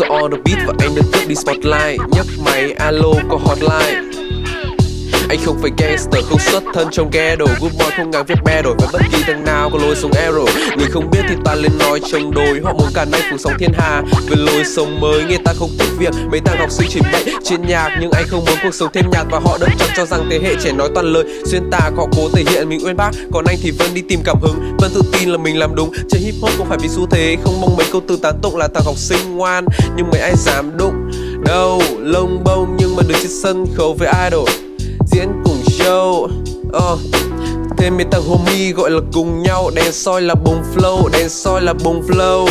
to all the beat và anh đã cướp đi spotlight. Nhấc máy, alo, có hotline anh không phải gangster, không xuất thân trong ghe đồ good boy không ngang viết be đổi với bất kỳ thằng nào có lối sống arrow người không biết thì ta lên nói chống đối họ muốn cả nay phủ sóng thiên hà về lối sống mới. Nghe ta không thích việc mấy thằng học sinh chỉ bậy trên nhạc. Nhưng anh không muốn cuộc sống thêm nhạt và họ đâm chọc cho rằng thế hệ trẻ nói toàn lời. Xuyên tạc, họ cố thể hiện mình uyên bác. Còn anh thì vẫn đi tìm cảm hứng, vẫn tự tin là mình làm đúng. Chơi hip hop không phải vì xu thế, không mong mấy câu từ tán tụng là thằng học sinh ngoan. Nhưng mấy ai dám đụng đâu lông bông nhưng mà được trên sân khấu với idol diễn cùng show. Uh. Thêm mấy thằng homie gọi là cùng nhau. Đèn soi là bùng flow, đèn soi là bùng flow.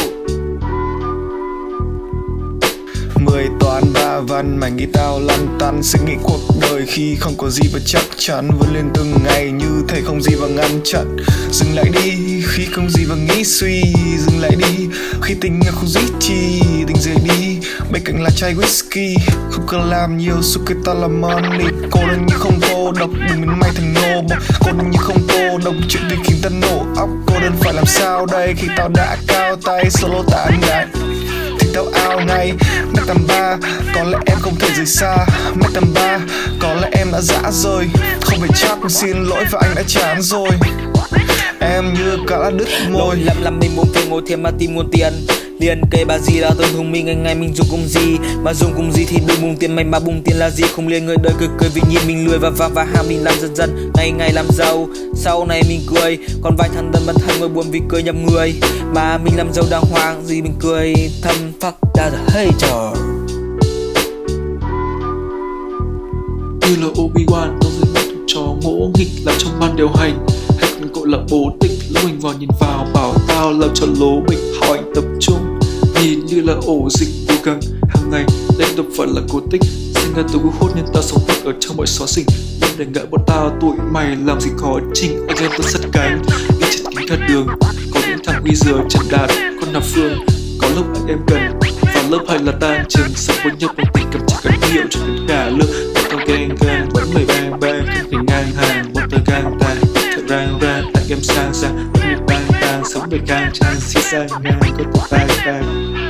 Mười toán ba văn mảnh nghĩ tao lăn tăn. Suy nghĩ cuộc đời khi không có gì và chắc chắn. Vươn lên từng ngày như thể không gì và ngăn chặn. Dừng lại đi khi không gì và nghĩ suy. Dừng lại đi khi tình yêu không duy trì. Tình rời đi bên cạnh là chai whisky không cần làm nhiều su cái ta là money. Cô đơn như không cô độc đừng đến may thành nô bộc. Cô đơn như không cô độc chuyện tình khiến ta nổ óc. Cô đơn phải làm sao đây khi tao đã cao tay solo tàn đại thì tao ao ngay mét tầm ba có lẽ em không thể rời xa. Mét tầm ba có lẽ em đã dã rời. Không phải chắc xin lỗi và anh đã chán rồi. Em như cả đứt môi. lầm lầm mình muốn tiền ngồi thêm mà tìm nguồn tiền liền kê bà gì là tôi thông minh ngày ngày mình dùng cùng gì? Mà dùng cùng gì thì đừng bùng tiền mày mà bùng tiền là gì? Không liền người đời cười cười vì nhìn mình lười và và và ham mình làm dần dần, ngày ngày làm giàu. Sau này mình cười, còn vài thằng thân bản thân ngồi buồn vì cười nhầm người. Mà mình làm giàu đàng hoàng, gì mình cười, thầm fuck that's a trò. Như là Obi-Wan, tôi dưới mắt thuộc trò ngỗ nghịch là trong ban điều hành. Hay còn gọi là bố tịch lúc mình vào nhìn vào, bảo tao làm cho lố mình. Hỏi tập trung là ổ dịch vô gắng hàng ngày lên tập phận là cố tích. Sinh ra từ hút nên ta sống thật ở trong mọi xóa xỉnh. Nên để ngại bọn ta tụi mày làm gì khó. Trình anh em tôi sắt cánh đi chật kính cả đường. Có những thằng uy dừa trần đạt con nạp phương. Có lúc anh em cần và lớp hay là tan trường. Sắp với nhau bằng tình cảm chỉ cần hiệu cho đến cả lương tao gang ghen vẫn mày bang bang. Không thể ngang hàng, bọn tao gang tàn. Thật rang rang anh em sang sang vẫn bang bang sống đời càng trang xí sang ngang, có tụi bang bang